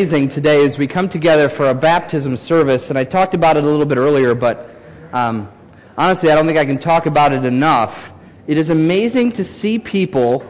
amazing today as we come together for a baptism service, and I talked about it a little bit earlier, but um, honestly, I don't think I can talk about it enough. It is amazing to see people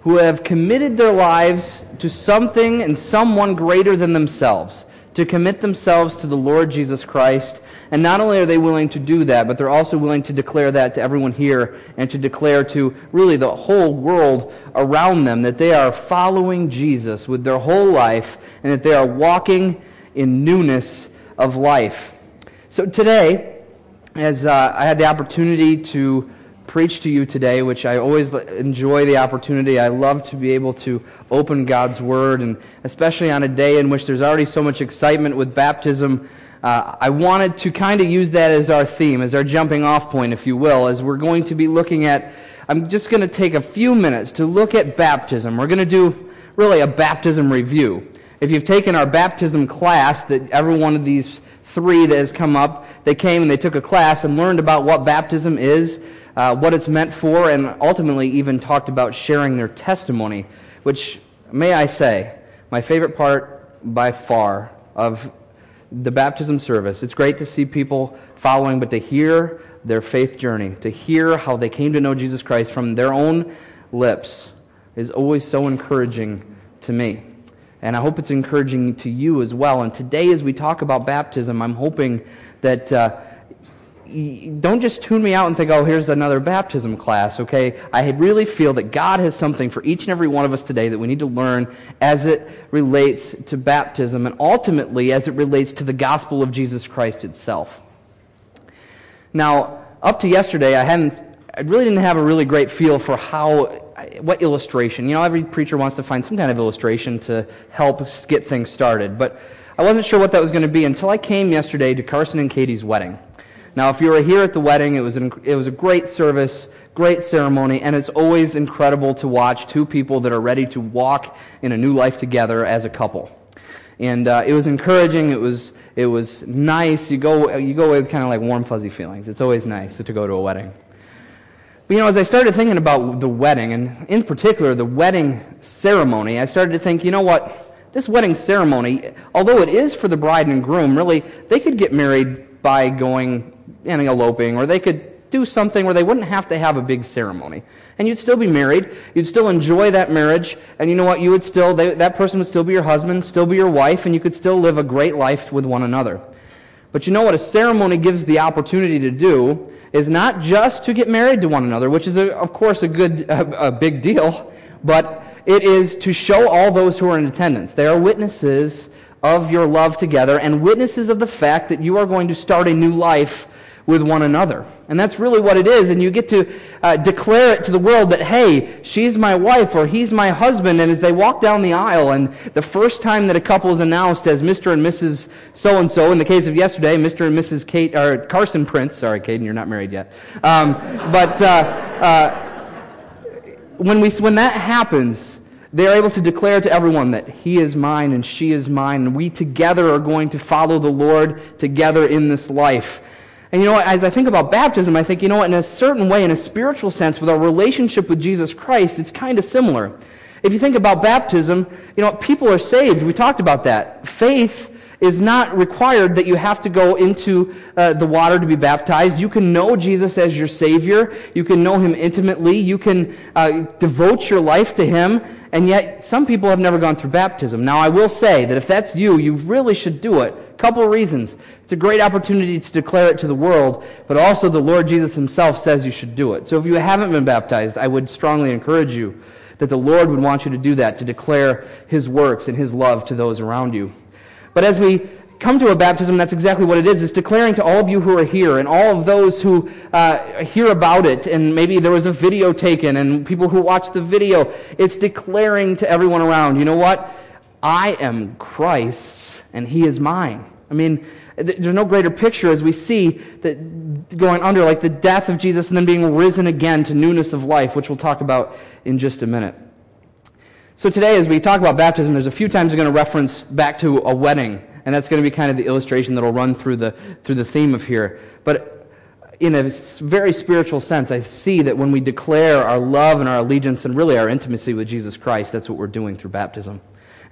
who have committed their lives to something and someone greater than themselves, to commit themselves to the Lord Jesus Christ. And not only are they willing to do that, but they're also willing to declare that to everyone here and to declare to really the whole world around them that they are following Jesus with their whole life and that they are walking in newness of life. So today, as uh, I had the opportunity to preach to you today, which I always enjoy the opportunity. I love to be able to open God's Word, and especially on a day in which there's already so much excitement with baptism. Uh, I wanted to kind of use that as our theme, as our jumping off point, if you will, as we're going to be looking at. I'm just going to take a few minutes to look at baptism. We're going to do really a baptism review. If you've taken our baptism class, that every one of these three that has come up, they came and they took a class and learned about what baptism is, uh, what it's meant for, and ultimately even talked about sharing their testimony, which, may I say, my favorite part by far of the baptism service. It's great to see people following, but to hear their faith journey, to hear how they came to know Jesus Christ from their own lips, is always so encouraging to me. And I hope it's encouraging to you as well. And today, as we talk about baptism, I'm hoping that uh, don't just tune me out and think, oh, here's another baptism class, okay? I really feel that God has something for each and every one of us today that we need to learn as it relates to baptism and ultimately as it relates to the gospel of Jesus Christ itself. Now, up to yesterday, I hadn't, I really didn't have a really great feel for how, what illustration. You know, every preacher wants to find some kind of illustration to help get things started, but I wasn't sure what that was going to be until I came yesterday to Carson and Katie's wedding. Now, if you were here at the wedding, it was, an, it was a great service, great ceremony, and it's always incredible to watch two people that are ready to walk in a new life together as a couple. And uh, it was encouraging. It was, it was nice. You go, you go away with kind of like warm, fuzzy feelings. It's always nice to go to a wedding. But, you know, as I started thinking about the wedding, and in particular the wedding ceremony, I started to think, you know what? This wedding ceremony, although it is for the bride and groom, really, they could get married by going and eloping, or they could do something where they wouldn't have to have a big ceremony. And you'd still be married. You'd still enjoy that marriage. And you know what? You would still, they, that person would still be your husband, still be your wife, and you could still live a great life with one another. But you know what a ceremony gives the opportunity to do is not just to get married to one another, which is, a, of course, a good, a, a big deal, but it is to show all those who are in attendance. They are witnesses of your love together and witnesses of the fact that you are going to start a new life with one another. And that's really what it is. And you get to uh, declare it to the world that, hey, she's my wife or he's my husband. And as they walk down the aisle, and the first time that a couple is announced as Mr. and Mrs. So and so, in the case of yesterday, Mr. and Mrs. Kate, or Carson Prince, sorry, Caden, you're not married yet. Um, but uh, uh, when, we, when that happens, they are able to declare to everyone that he is mine and she is mine, and we together are going to follow the Lord together in this life. And you know, as I think about baptism, I think, you know, what, in a certain way, in a spiritual sense, with our relationship with Jesus Christ, it's kind of similar. If you think about baptism, you know, people are saved. We talked about that. Faith is not required that you have to go into uh, the water to be baptized. You can know Jesus as your Savior. You can know Him intimately. You can uh, devote your life to Him. And yet, some people have never gone through baptism. Now, I will say that if that's you, you really should do it couple of reasons. It's a great opportunity to declare it to the world, but also the Lord Jesus himself says you should do it. So if you haven't been baptized, I would strongly encourage you that the Lord would want you to do that, to declare his works and his love to those around you. But as we come to a baptism, that's exactly what it is. It's declaring to all of you who are here and all of those who uh, hear about it, and maybe there was a video taken, and people who watch the video. It's declaring to everyone around, you know what? I am Christ's and he is mine. I mean, there's no greater picture as we see that going under like the death of Jesus and then being risen again to newness of life, which we'll talk about in just a minute. So today, as we talk about baptism, there's a few times we're going to reference back to a wedding, and that's going to be kind of the illustration that'll run through the through the theme of here. But in a very spiritual sense, I see that when we declare our love and our allegiance and really our intimacy with Jesus Christ, that's what we're doing through baptism.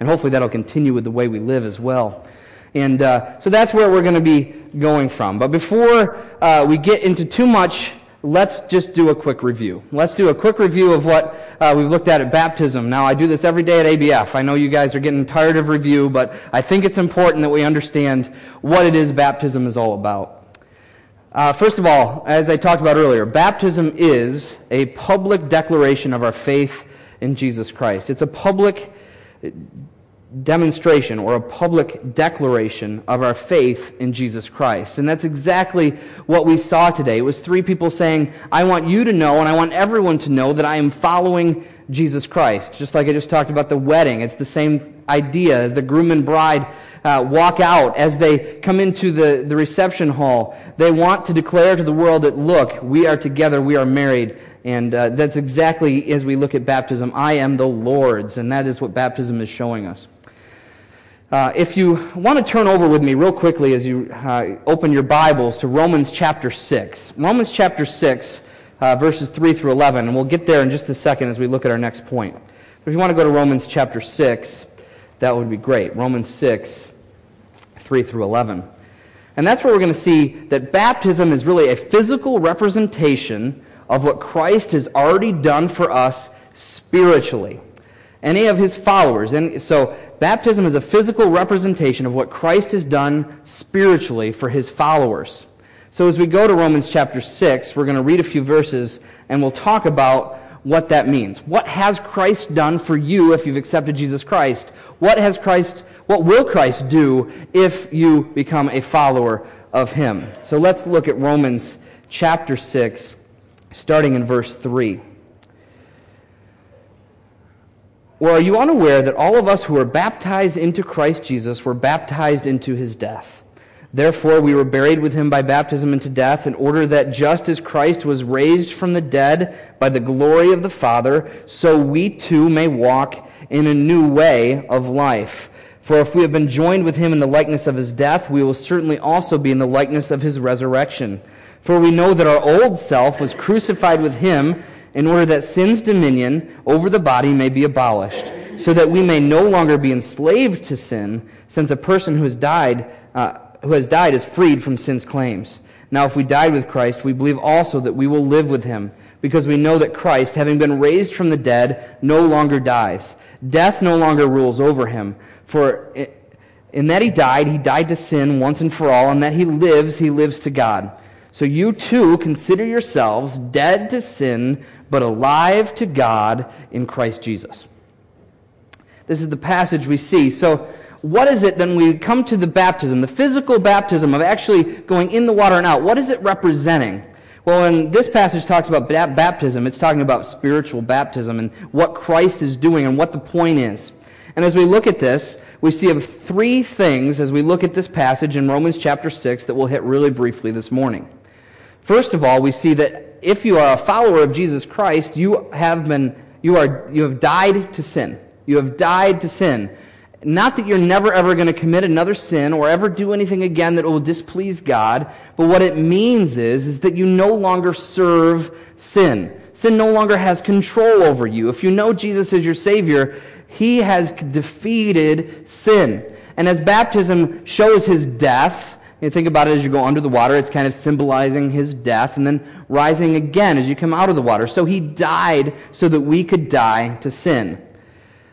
And hopefully that'll continue with the way we live as well. And uh, so that's where we're going to be going from. But before uh, we get into too much, let's just do a quick review. Let's do a quick review of what uh, we've looked at at baptism. Now, I do this every day at ABF. I know you guys are getting tired of review, but I think it's important that we understand what it is baptism is all about. Uh, first of all, as I talked about earlier, baptism is a public declaration of our faith in Jesus Christ. It's a public demonstration or a public declaration of our faith in Jesus Christ. And that's exactly what we saw today. It was three people saying, I want you to know and I want everyone to know that I am following Jesus Christ. Just like I just talked about the wedding. It's the same idea as the groom and bride uh, walk out, as they come into the, the reception hall. They want to declare to the world that, look, we are together, we are married. And uh, that's exactly as we look at baptism. I am the Lord's, and that is what baptism is showing us. Uh, if you want to turn over with me real quickly as you uh, open your Bibles to Romans chapter 6. Romans chapter 6, uh, verses 3 through 11, and we'll get there in just a second as we look at our next point. But if you want to go to Romans chapter 6, that would be great. Romans 6, 3 through 11. And that's where we're going to see that baptism is really a physical representation of what Christ has already done for us spiritually. Any of his followers. And so Baptism is a physical representation of what Christ has done spiritually for his followers. So as we go to Romans chapter 6, we're going to read a few verses and we'll talk about what that means. What has Christ done for you if you've accepted Jesus Christ? What has Christ what will Christ do if you become a follower of him? So let's look at Romans chapter 6 starting in verse 3. Or are you unaware that all of us who were baptized into Christ Jesus were baptized into his death? Therefore, we were buried with him by baptism into death, in order that just as Christ was raised from the dead by the glory of the Father, so we too may walk in a new way of life. For if we have been joined with him in the likeness of his death, we will certainly also be in the likeness of his resurrection. For we know that our old self was crucified with him in order that sin's dominion over the body may be abolished, so that we may no longer be enslaved to sin, since a person who has died, uh, who has died is freed from sin's claims. Now, if we died with Christ, we believe also that we will live with him, because we know that Christ, having been raised from the dead, no longer dies. Death no longer rules over him, for in that he died, he died to sin once and for all, and that he lives, he lives to God. So you too consider yourselves dead to sin, but alive to God in Christ Jesus. This is the passage we see. So, what is it then we come to the baptism, the physical baptism of actually going in the water and out? What is it representing? Well, when this passage talks about baptism, it's talking about spiritual baptism and what Christ is doing and what the point is. And as we look at this, we see of three things as we look at this passage in Romans chapter 6 that we'll hit really briefly this morning. First of all, we see that if you are a follower of Jesus Christ, you have been you are you have died to sin. You have died to sin. Not that you're never ever going to commit another sin or ever do anything again that will displease God, but what it means is is that you no longer serve sin. Sin no longer has control over you. If you know Jesus as your savior, he has defeated sin. And as baptism shows his death, you think about it as you go under the water, it's kind of symbolizing his death and then rising again as you come out of the water. So he died so that we could die to sin.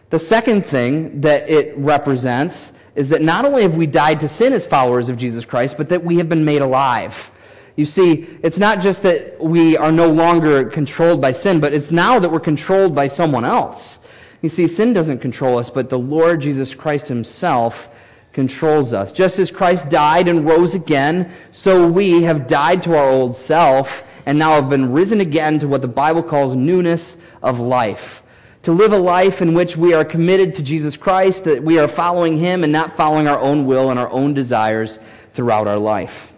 The second thing that it represents is that not only have we died to sin as followers of Jesus Christ, but that we have been made alive. You see, it's not just that we are no longer controlled by sin, but it's now that we're controlled by someone else. You see, sin doesn't control us, but the Lord Jesus Christ himself controls us. Just as Christ died and rose again, so we have died to our old self and now have been risen again to what the Bible calls newness of life. To live a life in which we are committed to Jesus Christ, that we are following Him and not following our own will and our own desires throughout our life.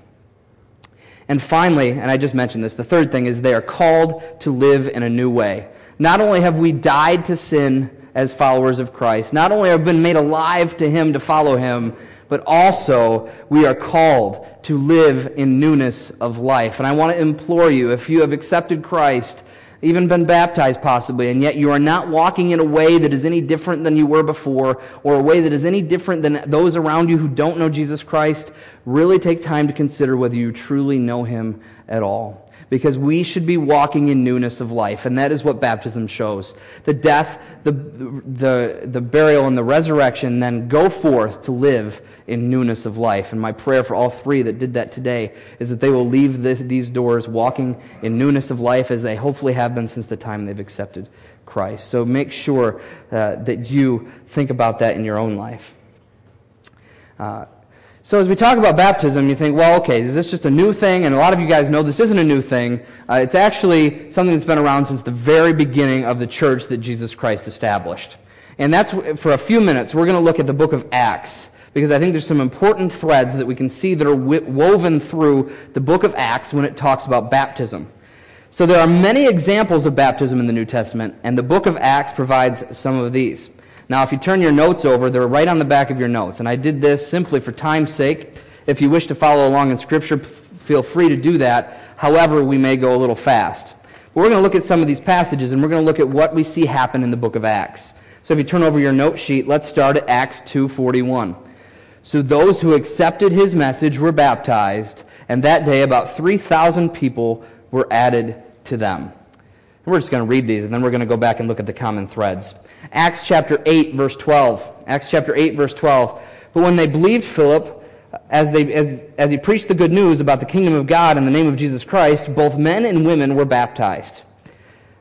And finally, and I just mentioned this, the third thing is they are called to live in a new way. Not only have we died to sin, as followers of Christ. Not only have been made alive to Him to follow Him, but also we are called to live in newness of life. And I want to implore you, if you have accepted Christ, even been baptized possibly, and yet you are not walking in a way that is any different than you were before, or a way that is any different than those around you who don't know Jesus Christ, really take time to consider whether you truly know him at all because we should be walking in newness of life. And that is what baptism shows. The death, the, the, the burial, and the resurrection then go forth to live in newness of life. And my prayer for all three that did that today is that they will leave this, these doors walking in newness of life as they hopefully have been since the time they've accepted Christ. So make sure uh, that you think about that in your own life. Uh, so as we talk about baptism, you think, well, okay, is this just a new thing? And a lot of you guys know this isn't a new thing. Uh, it's actually something that's been around since the very beginning of the church that Jesus Christ established. And that's for a few minutes. We're going to look at the book of Acts because I think there's some important threads that we can see that are woven through the book of Acts when it talks about baptism. So there are many examples of baptism in the New Testament, and the book of Acts provides some of these. Now, if you turn your notes over, they're right on the back of your notes. And I did this simply for time's sake. If you wish to follow along in Scripture, feel free to do that. However, we may go a little fast. But we're going to look at some of these passages, and we're going to look at what we see happen in the book of Acts. So if you turn over your note sheet, let's start at Acts 2.41. So those who accepted his message were baptized, and that day about 3,000 people were added to them. And we're just going to read these, and then we're going to go back and look at the common threads. Acts chapter 8, verse 12. Acts chapter 8, verse 12. But when they believed Philip, as, they, as, as he preached the good news about the kingdom of God in the name of Jesus Christ, both men and women were baptized.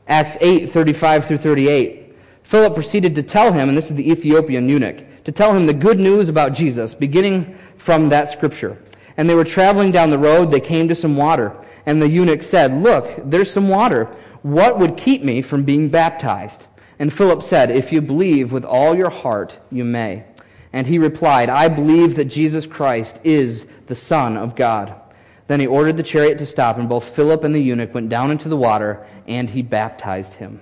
Acts 8, 35 through 38. Philip proceeded to tell him, and this is the Ethiopian eunuch, to tell him the good news about Jesus, beginning from that scripture. And they were traveling down the road, they came to some water. And the eunuch said, Look, there's some water. What would keep me from being baptized? And Philip said, If you believe with all your heart, you may. And he replied, I believe that Jesus Christ is the Son of God. Then he ordered the chariot to stop, and both Philip and the eunuch went down into the water, and he baptized him.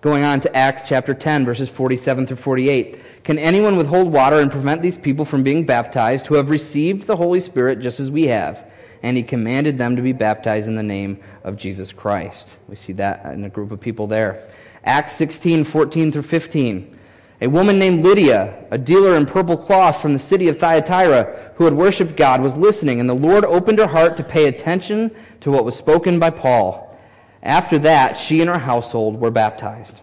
Going on to Acts chapter 10, verses 47 through 48. Can anyone withhold water and prevent these people from being baptized who have received the Holy Spirit just as we have? And he commanded them to be baptized in the name of Jesus Christ. We see that in a group of people there. Acts 16, 14 through 15. A woman named Lydia, a dealer in purple cloth from the city of Thyatira, who had worshipped God, was listening, and the Lord opened her heart to pay attention to what was spoken by Paul. After that, she and her household were baptized.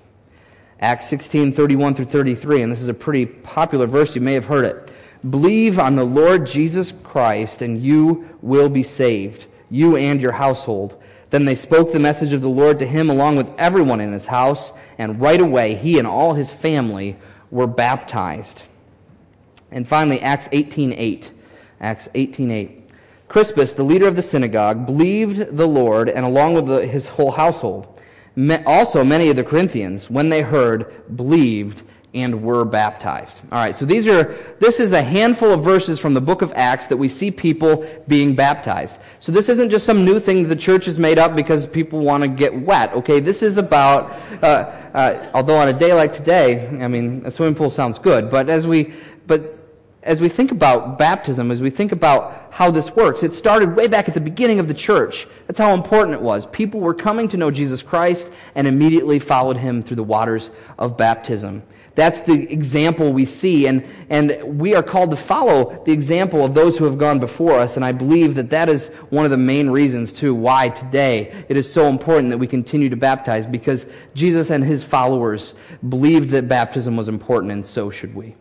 Acts 16, 31 through 33, and this is a pretty popular verse. You may have heard it. Believe on the Lord Jesus Christ, and you will be saved, you and your household. Then they spoke the message of the Lord to him along with everyone in his house, and right away he and all his family were baptized. And finally, Acts 18.8. Acts 18.8. Crispus, the leader of the synagogue, believed the Lord, and along with the, his whole household. Also, many of the Corinthians, when they heard, believed and were baptized. All right, so these are this is a handful of verses from the book of Acts that we see people being baptized. So this isn't just some new thing the church has made up because people want to get wet. Okay, this is about. Uh, uh, although on a day like today, I mean, a swimming pool sounds good, but as we but as we think about baptism, as we think about how this works, it started way back at the beginning of the church. That's how important it was. People were coming to know Jesus Christ and immediately followed him through the waters of baptism. That's the example we see, and, and we are called to follow the example of those who have gone before us, and I believe that that is one of the main reasons, too, why today it is so important that we continue to baptize, because Jesus and his followers believed that baptism was important, and so should we.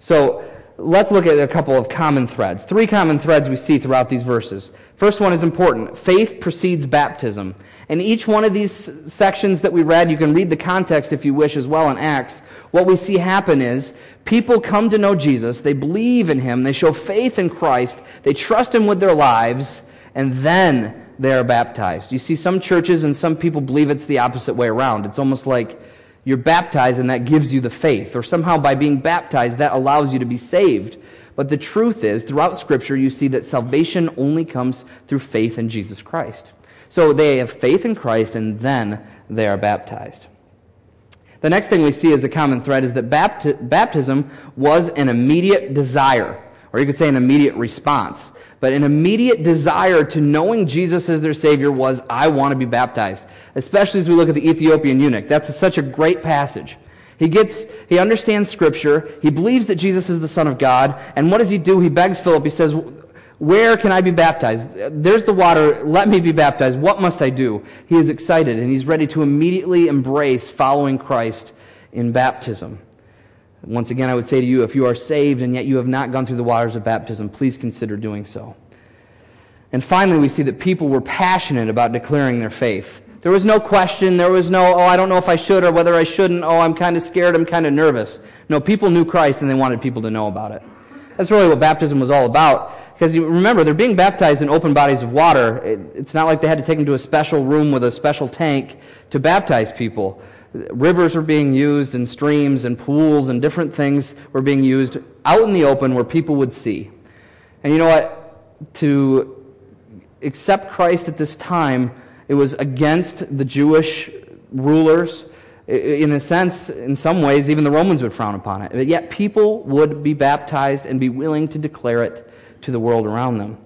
So, let's look at a couple of common threads. Three common threads we see throughout these verses. First one is important. Faith precedes baptism. And each one of these sections that we read, you can read the context if you wish as well in Acts, what we see happen is people come to know Jesus, they believe in him, they show faith in Christ, they trust him with their lives, and then they are baptized. You see, some churches and some people believe it's the opposite way around. It's almost like you're baptized and that gives you the faith, or somehow by being baptized, that allows you to be saved. But the truth is, throughout Scripture, you see that salvation only comes through faith in Jesus Christ. So they have faith in Christ and then they are baptized. The next thing we see as a common thread is that baptism was an immediate desire. or you could say an immediate response. But an immediate desire to knowing Jesus as their Savior was, I want to be baptized. Especially as we look at the Ethiopian eunuch. That's a, such a great passage. He gets, he understands Scripture. He believes that Jesus is the Son of God. And what does he do? He begs Philip. He says, where can I be baptized? There's the water. Let me be baptized. What must I do? He is excited and he's ready to immediately embrace following Christ in baptism. Once again, I would say to you, if you are saved and yet you have not gone through the waters of baptism, please consider doing so. And finally, we see that people were passionate about declaring their faith. There was no question. There was no, oh, I don't know if I should or whether I shouldn't. Oh, I'm kind of scared. I'm kind of nervous. No, people knew Christ and they wanted people to know about it. That's really what baptism was all about. Because remember, they're being baptized in open bodies of water. It, it's not like they had to take them to a special room with a special tank to baptize people. Rivers were being used, and streams, and pools, and different things were being used out in the open where people would see. And you know what? To accept Christ at this time, it was against the Jewish rulers. In a sense, in some ways, even the Romans would frown upon it. But yet, people would be baptized and be willing to declare it to the world around them.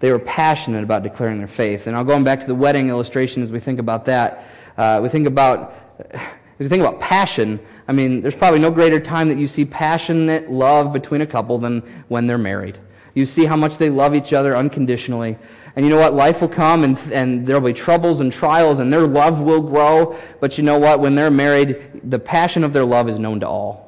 They were passionate about declaring their faith. And I'll go back to the wedding illustration as we think about that. Uh, we think about, if you think about passion, I mean, there's probably no greater time that you see passionate love between a couple than when they're married. You see how much they love each other unconditionally. And you know what? Life will come and, and there will be troubles and trials and their love will grow. But you know what? When they're married, the passion of their love is known to all.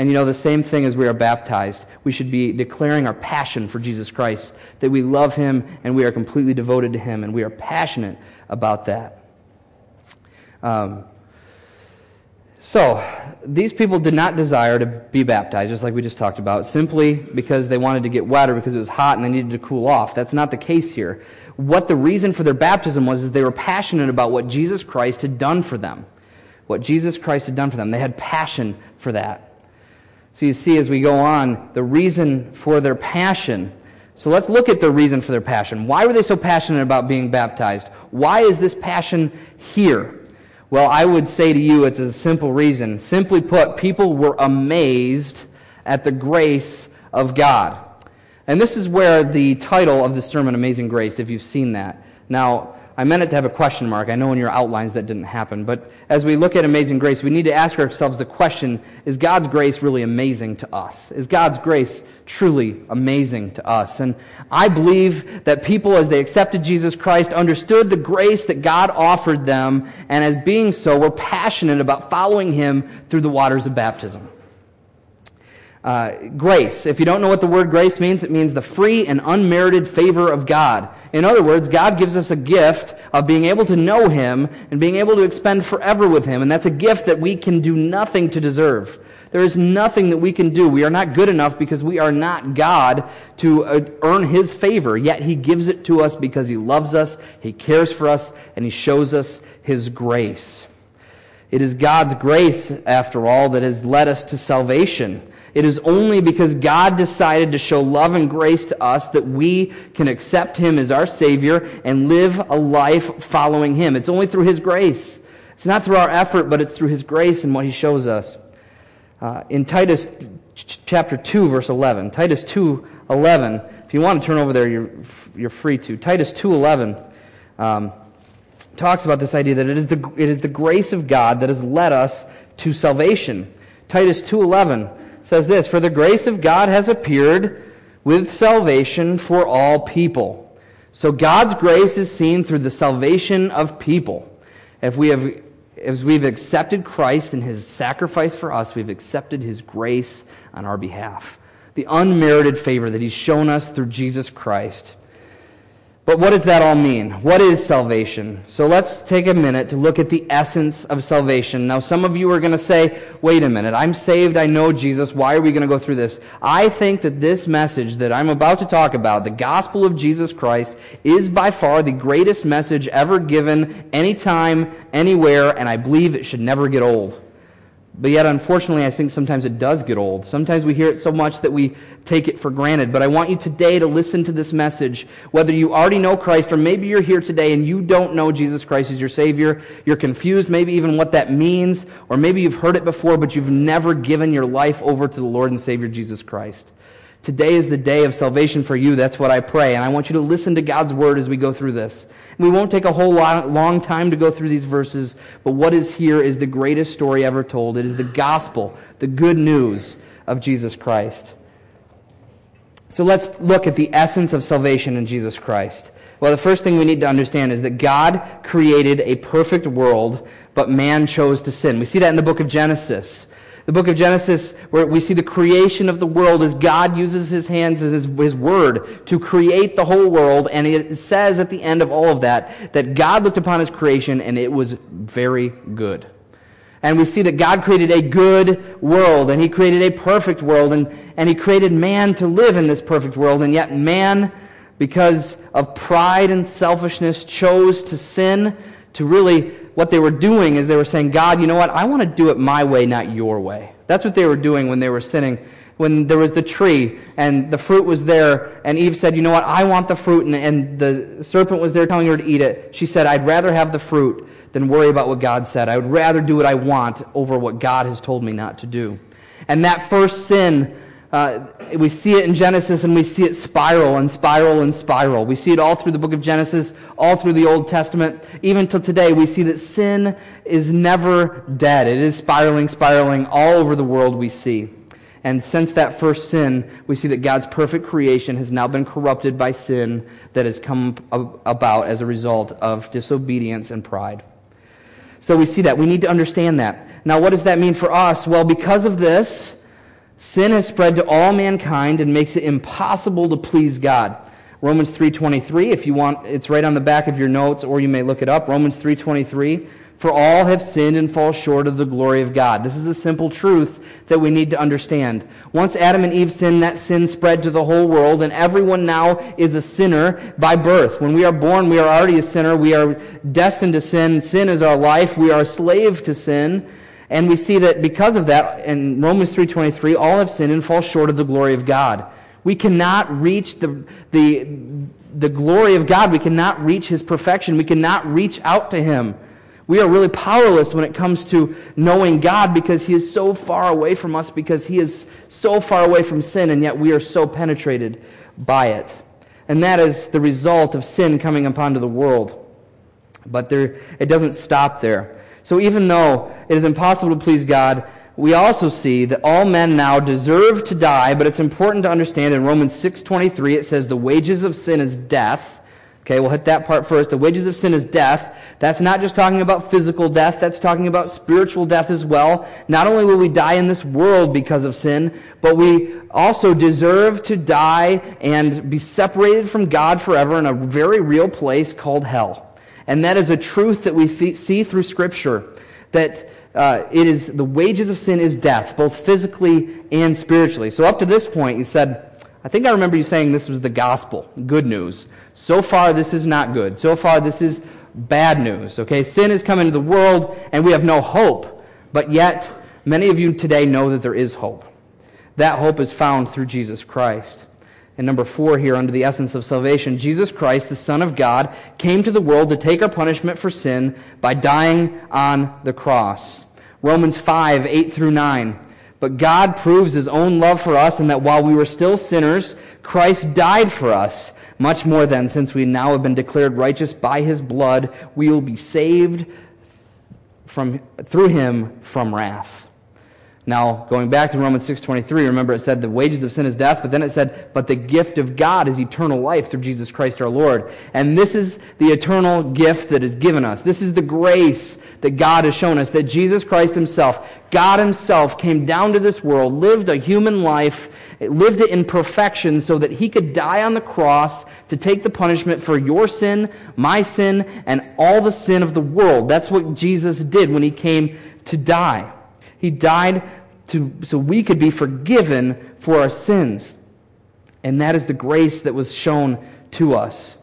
And you know, the same thing as we are baptized, we should be declaring our passion for Jesus Christ, that we love him and we are completely devoted to him, and we are passionate about that. Um, so, these people did not desire to be baptized, just like we just talked about, simply because they wanted to get wet or because it was hot and they needed to cool off. That's not the case here. What the reason for their baptism was is they were passionate about what Jesus Christ had done for them. What Jesus Christ had done for them. They had passion for that. So you see, as we go on, the reason for their passion. So let's look at the reason for their passion. Why were they so passionate about being baptized? Why is this passion here? Well, I would say to you it's a simple reason. Simply put, people were amazed at the grace of God. And this is where the title of the sermon, Amazing Grace, if you've seen that. Now, I meant it to have a question mark. I know in your outlines that didn't happen. But as we look at amazing grace, we need to ask ourselves the question is God's grace really amazing to us? Is God's grace truly amazing to us? And I believe that people, as they accepted Jesus Christ, understood the grace that God offered them, and as being so, were passionate about following Him through the waters of baptism. Uh, grace. If you don't know what the word grace means, it means the free and unmerited favor of God. In other words, God gives us a gift of being able to know Him and being able to expend forever with Him. And that's a gift that we can do nothing to deserve. There is nothing that we can do. We are not good enough because we are not God to uh, earn His favor. Yet He gives it to us because He loves us, He cares for us, and He shows us His grace. It is God's grace, after all, that has led us to salvation. It is only because God decided to show love and grace to us that we can accept Him as our Savior and live a life following Him. It's only through His grace. It's not through our effort, but it's through His grace and what He shows us. Uh, in Titus chapter 2, verse 11, Titus 2, 11, if you want to turn over there, you're, you're free to. Titus 2, 11 um, talks about this idea that it is, the, it is the grace of God that has led us to salvation. Titus 2.11 says this For the grace of God has appeared with salvation for all people. So God's grace is seen through the salvation of people. If we have as we've accepted Christ and his sacrifice for us, we've accepted his grace on our behalf. The unmerited favor that he's shown us through Jesus Christ. But what does that all mean? What is salvation? So let's take a minute to look at the essence of salvation. Now, some of you are going to say, wait a minute, I'm saved, I know Jesus, why are we going to go through this? I think that this message that I'm about to talk about, the gospel of Jesus Christ, is by far the greatest message ever given anytime, anywhere, and I believe it should never get old. But yet, unfortunately, I think sometimes it does get old. Sometimes we hear it so much that we take it for granted. But I want you today to listen to this message. Whether you already know Christ or maybe you're here today and you don't know Jesus Christ as your Savior, you're confused maybe even what that means, or maybe you've heard it before, but you've never given your life over to the Lord and Savior Jesus Christ. Today is the day of salvation for you. That's what I pray. And I want you to listen to God's word as we go through this. We won't take a whole lot, long time to go through these verses, but what is here is the greatest story ever told. It is the gospel, the good news of Jesus Christ. So let's look at the essence of salvation in Jesus Christ. Well, the first thing we need to understand is that God created a perfect world, but man chose to sin. We see that in the book of Genesis. The book of Genesis, where we see the creation of the world as God uses his hands as his, his, word to create the whole world. And it says at the end of all of that, that God looked upon his creation and it was very good. And we see that God created a good world and he created a perfect world and, and he created man to live in this perfect world. And yet man, because of pride and selfishness, chose to sin to really what they were doing is they were saying, God, you know what? I want to do it my way, not your way. That's what they were doing when they were sinning. When there was the tree and the fruit was there, and Eve said, You know what? I want the fruit, and, and the serpent was there telling her to eat it. She said, I'd rather have the fruit than worry about what God said. I would rather do what I want over what God has told me not to do. And that first sin uh, we see it in Genesis and we see it spiral and spiral and spiral. We see it all through the book of Genesis, all through the Old Testament. Even till today, we see that sin is never dead. It is spiraling, spiraling all over the world we see. And since that first sin, we see that God's perfect creation has now been corrupted by sin that has come about as a result of disobedience and pride. So we see that. We need to understand that. Now, what does that mean for us? Well, because of this, Sin has spread to all mankind and makes it impossible to please God. Romans 3:23, if you want, it's right on the back of your notes or you may look it up. Romans 3:23, for all have sinned and fall short of the glory of God. This is a simple truth that we need to understand. Once Adam and Eve sinned, that sin spread to the whole world and everyone now is a sinner by birth. When we are born, we are already a sinner. We are destined to sin. Sin is our life. We are a slave to sin. And we see that because of that, in Romans 3.23, all have sinned and fall short of the glory of God. We cannot reach the, the, the glory of God. We cannot reach His perfection. We cannot reach out to Him. We are really powerless when it comes to knowing God because He is so far away from us, because He is so far away from sin, and yet we are so penetrated by it. And that is the result of sin coming upon the world. But there, it doesn't stop there. So even though it is impossible to please God, we also see that all men now deserve to die, but it's important to understand in Romans 6:23 it says the wages of sin is death. Okay, we'll hit that part first. The wages of sin is death. That's not just talking about physical death, that's talking about spiritual death as well. Not only will we die in this world because of sin, but we also deserve to die and be separated from God forever in a very real place called hell. And that is a truth that we see through Scripture that uh, it is the wages of sin is death, both physically and spiritually. So up to this point, you said, I think I remember you saying this was the gospel, good news. So far, this is not good. So far, this is bad news. Okay, sin has come into the world, and we have no hope. But yet, many of you today know that there is hope. That hope is found through Jesus Christ. And number four here, under the essence of salvation, Jesus Christ, the Son of God, came to the world to take our punishment for sin by dying on the cross. Romans 5, 8 through 9. But God proves his own love for us, and that while we were still sinners, Christ died for us. Much more then, since we now have been declared righteous by his blood, we will be saved from, through him from wrath. Now, going back to Romans 6.23, remember it said the wages of sin is death, but then it said, but the gift of God is eternal life through Jesus Christ our Lord. And this is the eternal gift that is given us. This is the grace that God has shown us, that Jesus Christ himself, God himself, came down to this world, lived a human life, lived it in perfection so that he could die on the cross to take the punishment for your sin, my sin, and all the sin of the world. That's what Jesus did when he came to die. He died to, so we could be forgiven for our sins. And that is the grace that was shown to us.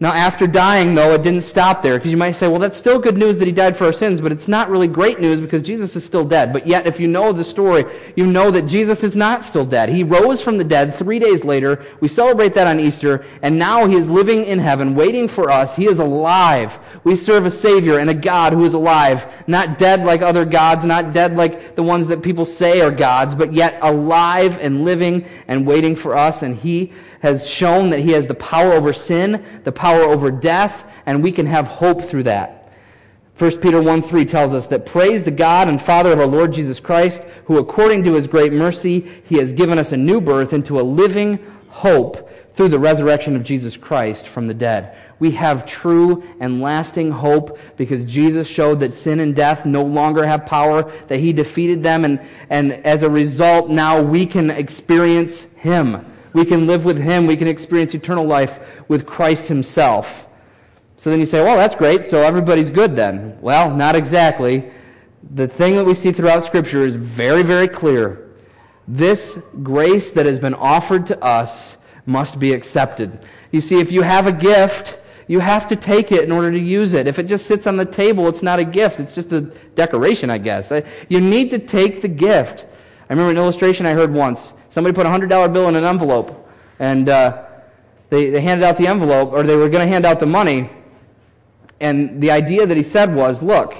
Now, after dying, though, it didn't stop there, because you might say, well, that's still good news that he died for our sins, but it's not really great news because Jesus is still dead. But yet, if you know the story, you know that Jesus is not still dead. He rose from the dead three days later. We celebrate that on Easter, and now he is living in heaven, waiting for us. He is alive. We serve a Savior and a God who is alive, not dead like other gods, not dead like the ones that people say are gods, but yet alive and living and waiting for us, and he has shown that he has the power over sin, the power over death, and we can have hope through that. 1 Peter 1 3 tells us that praise the God and Father of our Lord Jesus Christ, who according to his great mercy, he has given us a new birth into a living hope through the resurrection of Jesus Christ from the dead. We have true and lasting hope because Jesus showed that sin and death no longer have power, that he defeated them, and, and as a result, now we can experience him. We can live with Him. We can experience eternal life with Christ Himself. So then you say, well, that's great. So everybody's good then. Well, not exactly. The thing that we see throughout Scripture is very, very clear. This grace that has been offered to us must be accepted. You see, if you have a gift, you have to take it in order to use it. If it just sits on the table, it's not a gift. It's just a decoration, I guess. You need to take the gift. I remember an illustration I heard once. Somebody put a $100 bill in an envelope, and uh, they, they handed out the envelope, or they were going to hand out the money. And the idea that he said was look,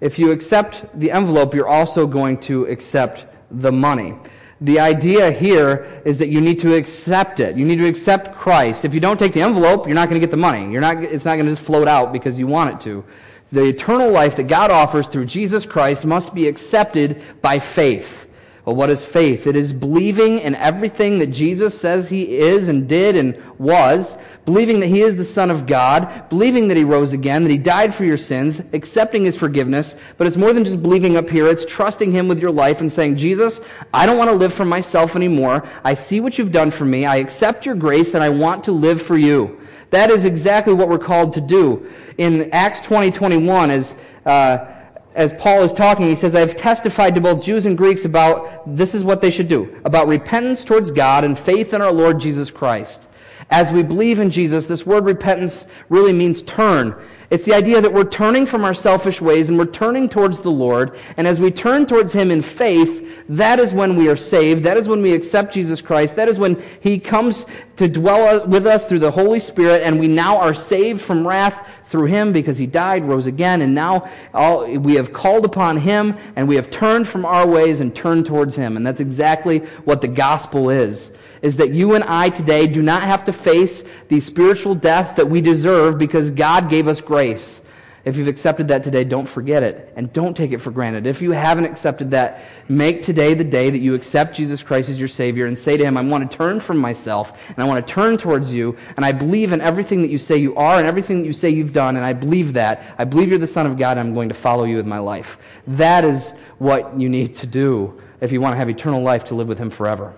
if you accept the envelope, you're also going to accept the money. The idea here is that you need to accept it. You need to accept Christ. If you don't take the envelope, you're not going to get the money. You're not, it's not going to just float out because you want it to. The eternal life that God offers through Jesus Christ must be accepted by faith. Well, what is faith? It is believing in everything that Jesus says he is and did and was, believing that he is the Son of God, believing that he rose again, that he died for your sins, accepting his forgiveness. But it's more than just believing up here, it's trusting him with your life and saying, Jesus, I don't want to live for myself anymore. I see what you've done for me. I accept your grace and I want to live for you. That is exactly what we're called to do. In Acts 20, 21, as, uh, as Paul is talking, he says, I've testified to both Jews and Greeks about this is what they should do about repentance towards God and faith in our Lord Jesus Christ. As we believe in Jesus, this word repentance really means turn. It's the idea that we're turning from our selfish ways and we're turning towards the Lord. And as we turn towards Him in faith, that is when we are saved. That is when we accept Jesus Christ. That is when He comes to dwell with us through the Holy Spirit and we now are saved from wrath through him because he died, rose again, and now all, we have called upon him and we have turned from our ways and turned towards him. And that's exactly what the gospel is. Is that you and I today do not have to face the spiritual death that we deserve because God gave us grace. If you've accepted that today, don't forget it and don't take it for granted. If you haven't accepted that, make today the day that you accept Jesus Christ as your Savior and say to Him, I want to turn from myself and I want to turn towards you and I believe in everything that you say you are and everything that you say you've done and I believe that. I believe you're the Son of God I'm going to follow you with my life. That is what you need to do if you want to have eternal life to live with Him forever.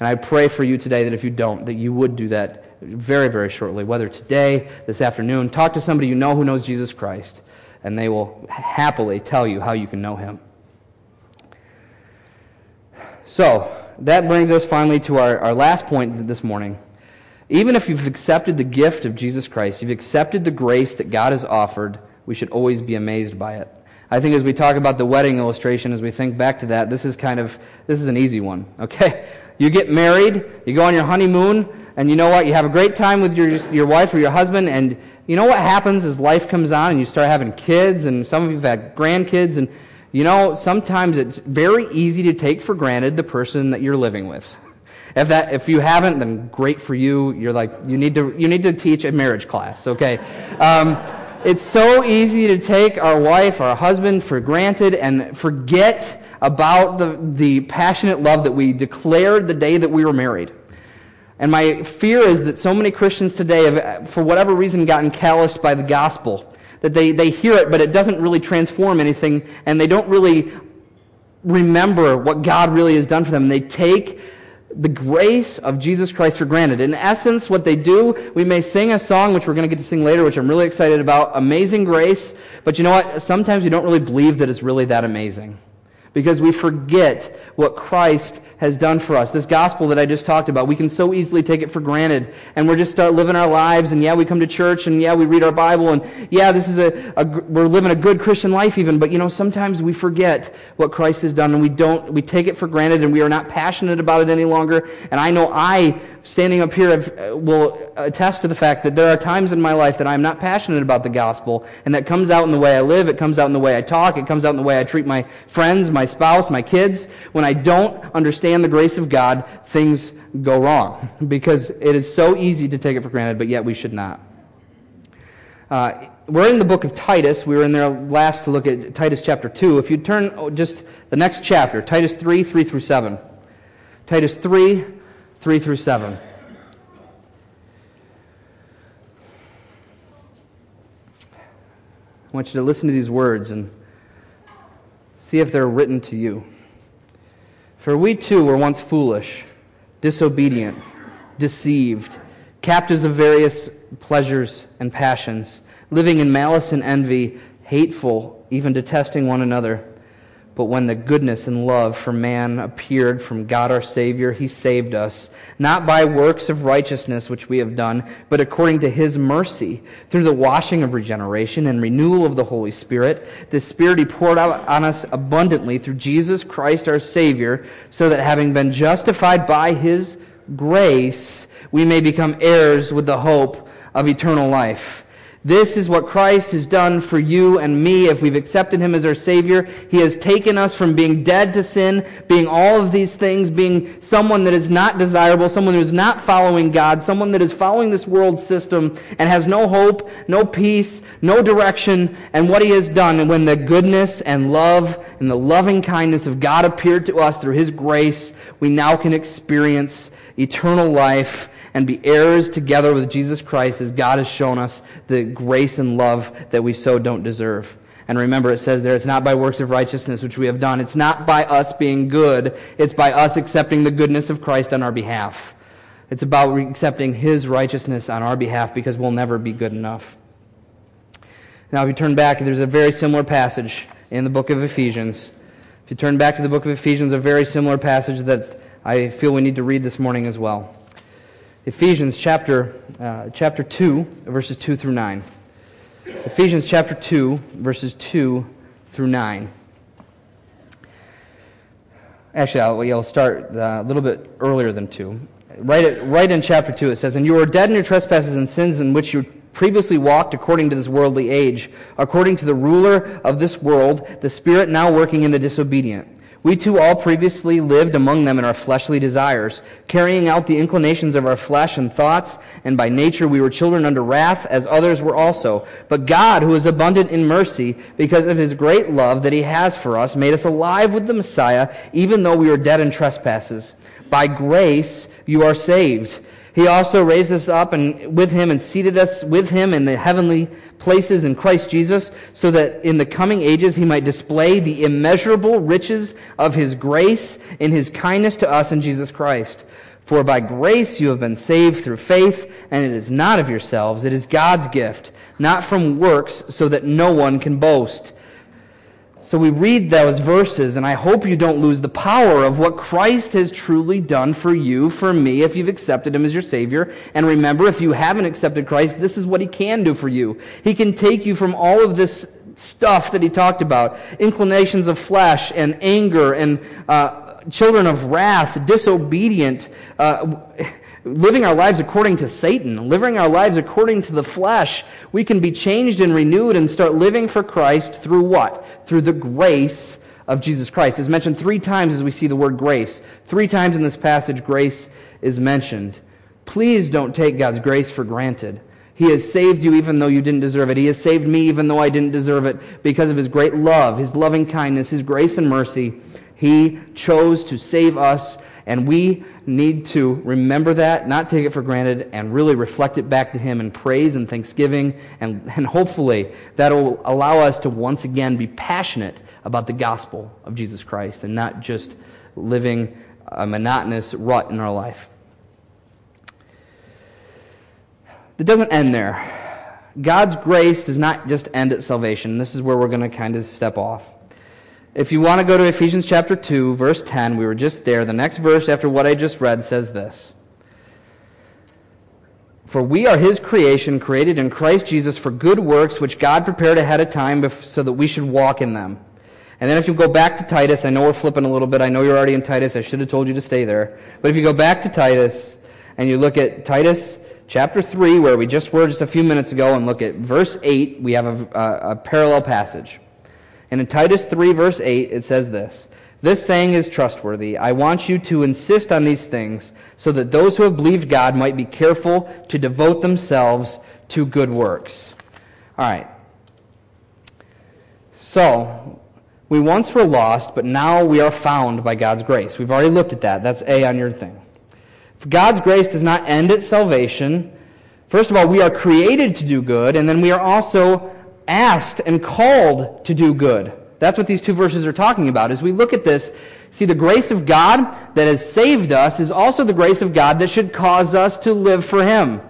And I pray for you today that if you don't, that you would do that very, very shortly, whether today, this afternoon. Talk to somebody you know who knows Jesus Christ, and they will happily tell you how you can know him. So, that brings us finally to our, our last point this morning. Even if you've accepted the gift of Jesus Christ, you've accepted the grace that God has offered, we should always be amazed by it. I think as we talk about the wedding illustration, as we think back to that, this is kind of, this is an easy one, okay? You get married, you go on your honeymoon, and you know what? You have a great time with your, your wife or your husband, and you know what happens as life comes on and you start having kids, and some of you have had grandkids, and you know, sometimes it's very easy to take for granted the person that you're living with. If that, if you haven't, then great for you. You're like, you need to, you need to teach a marriage class, okay? Um, it's so easy to take our wife, or our husband for granted and forget about the, the passionate love that we declared the day that we were married. And my fear is that so many Christians today have, for whatever reason, gotten calloused by the gospel. That they, they hear it, but it doesn't really transform anything, and they don't really remember what God really has done for them. They take the grace of Jesus Christ for granted. In essence, what they do, we may sing a song, which we're going to get to sing later, which I'm really excited about, Amazing Grace, but you know what? Sometimes we don't really believe that it's really that amazing. Because we forget what Christ has done for us. This gospel that I just talked about, we can so easily take it for granted. And we're just start living our lives, and yeah, we come to church, and yeah, we read our Bible, and yeah, this is a, a we're living a good Christian life even, but you know, sometimes we forget what Christ has done, and we don't, we take it for granted, and we are not passionate about it any longer. And I know I standing up here uh, will attest to the fact that there are times in my life that I'm not passionate about the gospel, and that comes out in the way I live, it comes out in the way I talk, it comes out in the way I treat my friends, my spouse, my kids. When I don't understand the grace of God, things go wrong because it is so easy to take it for granted, but yet we should not. Uh, we're in the book of Titus. We were in there last to look at Titus chapter 2. If you turn oh, just the next chapter, Titus 3, 3 through 7. Titus 3, 3 through 7. I want you to listen to these words and see if they're written to you. For we too were once foolish, disobedient, deceived, captives of various pleasures and passions, living in malice and envy, hateful, even detesting one another. But when the goodness and love for man appeared from God our Savior, he saved us, not by works of righteousness which we have done, but according to his mercy, through the washing of regeneration and renewal of the Holy Spirit. The Spirit he poured out on us abundantly through Jesus Christ our Savior, so that having been justified by his grace, we may become heirs with the hope of eternal life. This is what Christ has done for you and me if we've accepted Him as our Savior. He has taken us from being dead to sin, being all of these things, being someone that is not desirable, someone who is not following God, someone that is following this world system and has no hope, no peace, no direction. And what He has done, and when the goodness and love and the loving kindness of God appeared to us through His grace, we now can experience eternal life and be heirs together with Jesus Christ as God has shown us the grace and love that we so don't deserve. And remember, it says there, it's not by works of righteousness which we have done. It's not by us being good. It's by us accepting the goodness of Christ on our behalf. It's about accepting His righteousness on our behalf because we'll never be good enough. Now, if you turn back, there's a very similar passage in the book of Ephesians. If you turn back to the book of Ephesians, a very similar passage that I feel we need to read this morning as well. Ephesians chapter, uh, chapter 2, verses 2 through 9. Ephesians chapter 2, verses 2 through 9. Actually, I'll, I'll start uh, a little bit earlier than 2. Right, at, right in chapter 2, it says, And you were dead in your trespasses and sins in which you previously walked according to this worldly age, according to the ruler of this world, the spirit now working in the disobedient we too all previously lived among them in our fleshly desires, carrying out the inclinations of our flesh and thoughts, and by nature we were children under wrath, as others were also. But God, who is abundant in mercy, because of his great love that he has for us, made us alive with the Messiah, even though we were dead in trespasses. By grace you are saved. He also raised us up and with him and seated us with him in the heavenly places in Christ Jesus, so that in the coming ages he might display the immeasurable riches of his grace in his kindness to us in Jesus Christ. For by grace you have been saved through faith, and it is not of yourselves, it is God's gift, not from works, so that no one can boast. So we read those verses, and I hope you don't lose the power of what Christ has truly done for you, for me, if you've accepted Him as your Savior. And remember, if you haven't accepted Christ, this is what He can do for you. He can take you from all of this stuff that He talked about inclinations of flesh and anger and uh, children of wrath, disobedient. Uh, living our lives according to Satan, living our lives according to the flesh, we can be changed and renewed and start living for Christ through what? Through the grace of Jesus Christ. It's mentioned three times as we see the word grace. Three times in this passage, grace is mentioned. Please don't take God's grace for granted. He has saved you even though you didn't deserve it. He has saved me even though I didn't deserve it because of His great love, His loving kindness, His grace and mercy. He chose to save us and we need to remember that, not take it for granted, and really reflect it back to Him in praise and thanksgiving. And, and hopefully that will allow us to once again be passionate about the gospel of Jesus Christ and not just living a monotonous rut in our life. It doesn't end there. God's grace does not just end at salvation. This is where we're going to kind of step off. If you want to go to Ephesians chapter 2, verse 10, we were just there. The next verse after what I just read says this For we are his creation, created in Christ Jesus for good works, which God prepared ahead of time so that we should walk in them. And then if you go back to Titus, I know we're flipping a little bit. I know you're already in Titus. I should have told you to stay there. But if you go back to Titus and you look at Titus chapter 3, where we just were just a few minutes ago, and look at verse 8, we have a, a, a parallel passage. And in Titus 3, verse 8, it says this This saying is trustworthy. I want you to insist on these things so that those who have believed God might be careful to devote themselves to good works. All right. So, we once were lost, but now we are found by God's grace. We've already looked at that. That's A on your thing. If God's grace does not end at salvation. First of all, we are created to do good, and then we are also asked and called to do good. That's what these two verses are talking about. As we look at this, see the grace of God that has saved us is also the grace of God that should cause us to live for Him.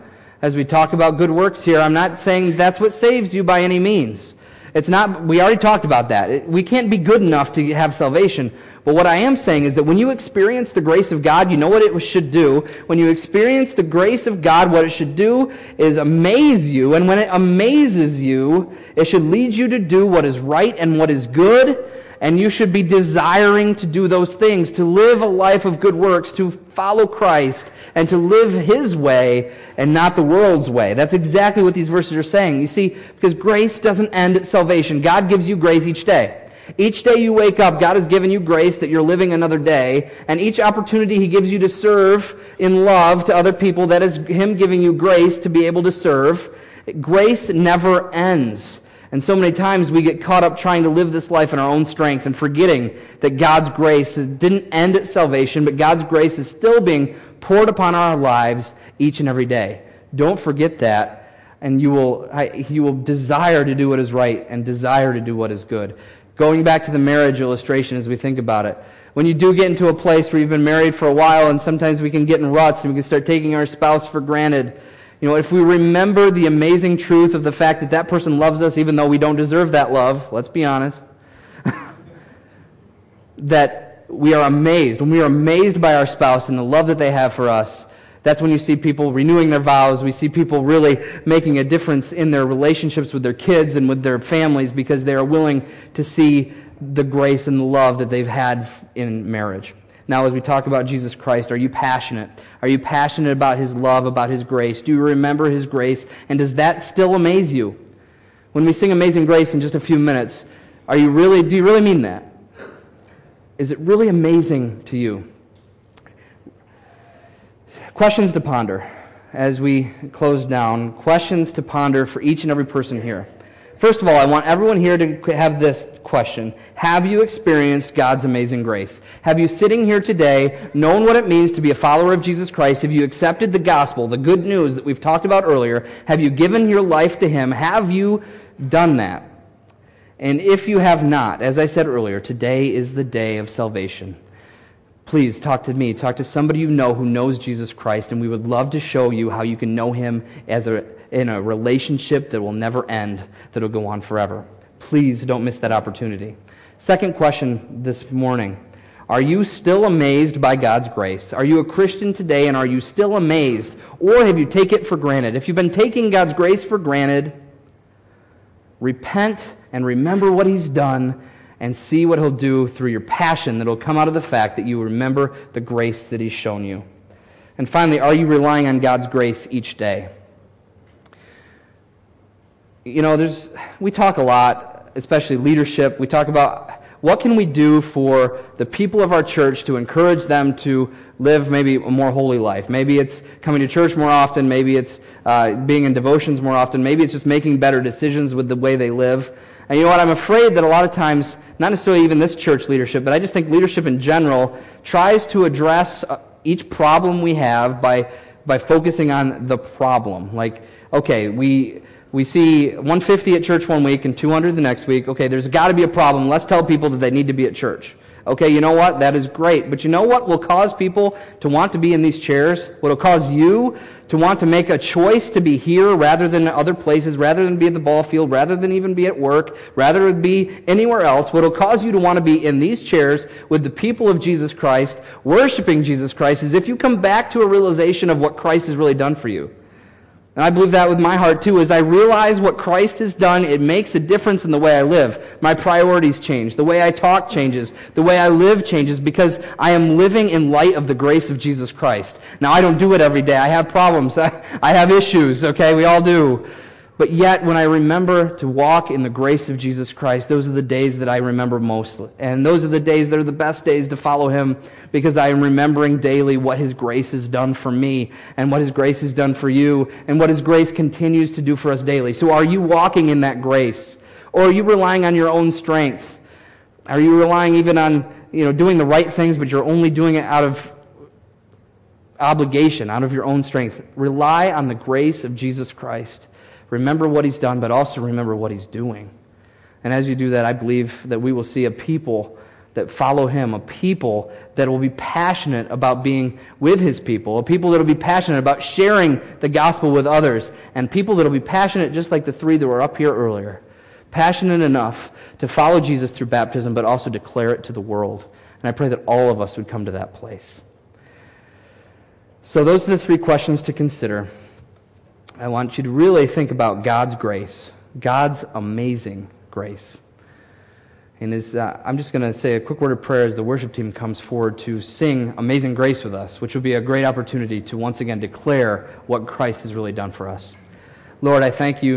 As we talk about good works here, I'm not saying that's what saves you by any means. It's not, we already talked about that. we can't be good enough to have salvation. But what I am saying is that when you experience the grace of God, you know what it should do. When you experience the grace of God, what it should do is amaze you. And when it amazes you, it should lead you to do what is right and what is good. And you should be desiring to do those things, to live a life of good works, to follow Christ, and to live His way and not the world's way. That's exactly what these verses are saying. You see, because grace doesn't end at salvation. God gives you grace each day. Each day you wake up, God has given you grace that you're living another day. And each opportunity He gives you to serve in love to other people, that is Him giving you grace to be able to serve. Grace never ends. And so many times we get caught up trying to live this life in our own strength and forgetting that God's grace didn't end at salvation, but God's grace is still being poured upon our lives each and every day. Don't forget that and you will, you will desire to do what is right and desire to do what is good. Going back to the marriage illustration as we think about it. When you do get into a place where you've been married for a while and sometimes we can get in ruts and we can start taking our spouse for granted, you know, if we remember the amazing truth of the fact that that person loves us even though we don't deserve that love, let's be honest, that we are amazed. When we are amazed by our spouse and the love that they have for us, that's when you see people renewing their vows. We see people really making a difference in their relationships with their kids and with their families because they are willing to see the grace and the love that they've had in marriage. Now, as we talk about Jesus Christ, are you passionate? Are you passionate about his love, about his grace? Do you remember his grace? And does that still amaze you? When we sing Amazing Grace in just a few minutes, are you really, do you really mean that? Is it really amazing to you? Questions to ponder as we close down. Questions to ponder for each and every person here. First of all, I want everyone here to have this question. Have you experienced God's amazing grace? Have you sitting here today known what it means to be a follower of Jesus Christ? Have you accepted the gospel, the good news that we've talked about earlier? Have you given your life to Him? Have you done that? And if you have not, as I said earlier, today is the day of salvation please talk to me. Talk to somebody you know who knows Jesus Christ, and we would love to show you how you can know him as a, in a relationship that will never end, that will go on forever. Please don't miss that opportunity. Second question this morning Are you still amazed by God's grace? Are you a Christian today, and are you still amazed? Or have you taken it for granted? If you've been taking God's grace for granted, repent and remember what He's done and see what He'll do through your passion that'll come out of the fact that you remember the grace that He's shown you. And finally, are you relying on God's grace each day? You know, there's, we talk a lot, especially leadership. We talk about what can we do for the people of our church to encourage them to live maybe a more holy life. Maybe it's coming to church more often. Maybe it's uh, being in devotions more often. Maybe it's just making better decisions with the way they live. And you know what? I'm afraid that a lot of times not necessarily even this church leadership, but I just think leadership in general tries to address uh, each problem we have by, by focusing on the problem. Like, okay, we, we see 150 at church one week and 200 the next week. Okay, there's got to be a problem. Let's tell people that they need to be at church. Okay, you know what? That is great. But you know what will cause people to want to be in these chairs? What will cause you to want to make a choice to be here rather than other places, rather than be at the ball field, rather than even be at work, rather than be anywhere else? What will cause you to want to be in these chairs with the people of Jesus Christ, worshiping Jesus Christ, is if you come back to a realization of what Christ has really done for you. And I believe that with my heart too. As I realize what Christ has done, it makes a difference in the way I live. My priorities change. The way I talk changes. The way I live changes because I am living in light of the grace of Jesus Christ. Now, I don't do it every day. I have problems. I have issues, okay? We all do. But yet, when I remember to walk in the grace of Jesus Christ, those are the days that I remember most. And those are the days that are the best days to follow Him because I am remembering daily what His grace has done for me and what His grace has done for you and what His grace continues to do for us daily. So are you walking in that grace? Or are you relying on your own strength? Are you relying even on, you know, doing the right things, but you're only doing it out of obligation, out of your own strength? Rely on the grace of Jesus Christ. Remember what he's done, but also remember what he's doing. And as you do that, I believe that we will see a people that follow him, a people that will be passionate about being with his people, a people that will be passionate about sharing the gospel with others, and people that will be passionate just like the three that were up here earlier. Passionate enough to follow Jesus through baptism, but also declare it to the world. And I pray that all of us would come to that place. So, those are the three questions to consider. I want you to really think about God's grace, God's amazing grace. And as, uh, I'm just going to say a quick word of prayer as the worship team comes forward to sing Amazing Grace with us, which will be a great opportunity to once again declare what Christ has really done for us. Lord, I thank you.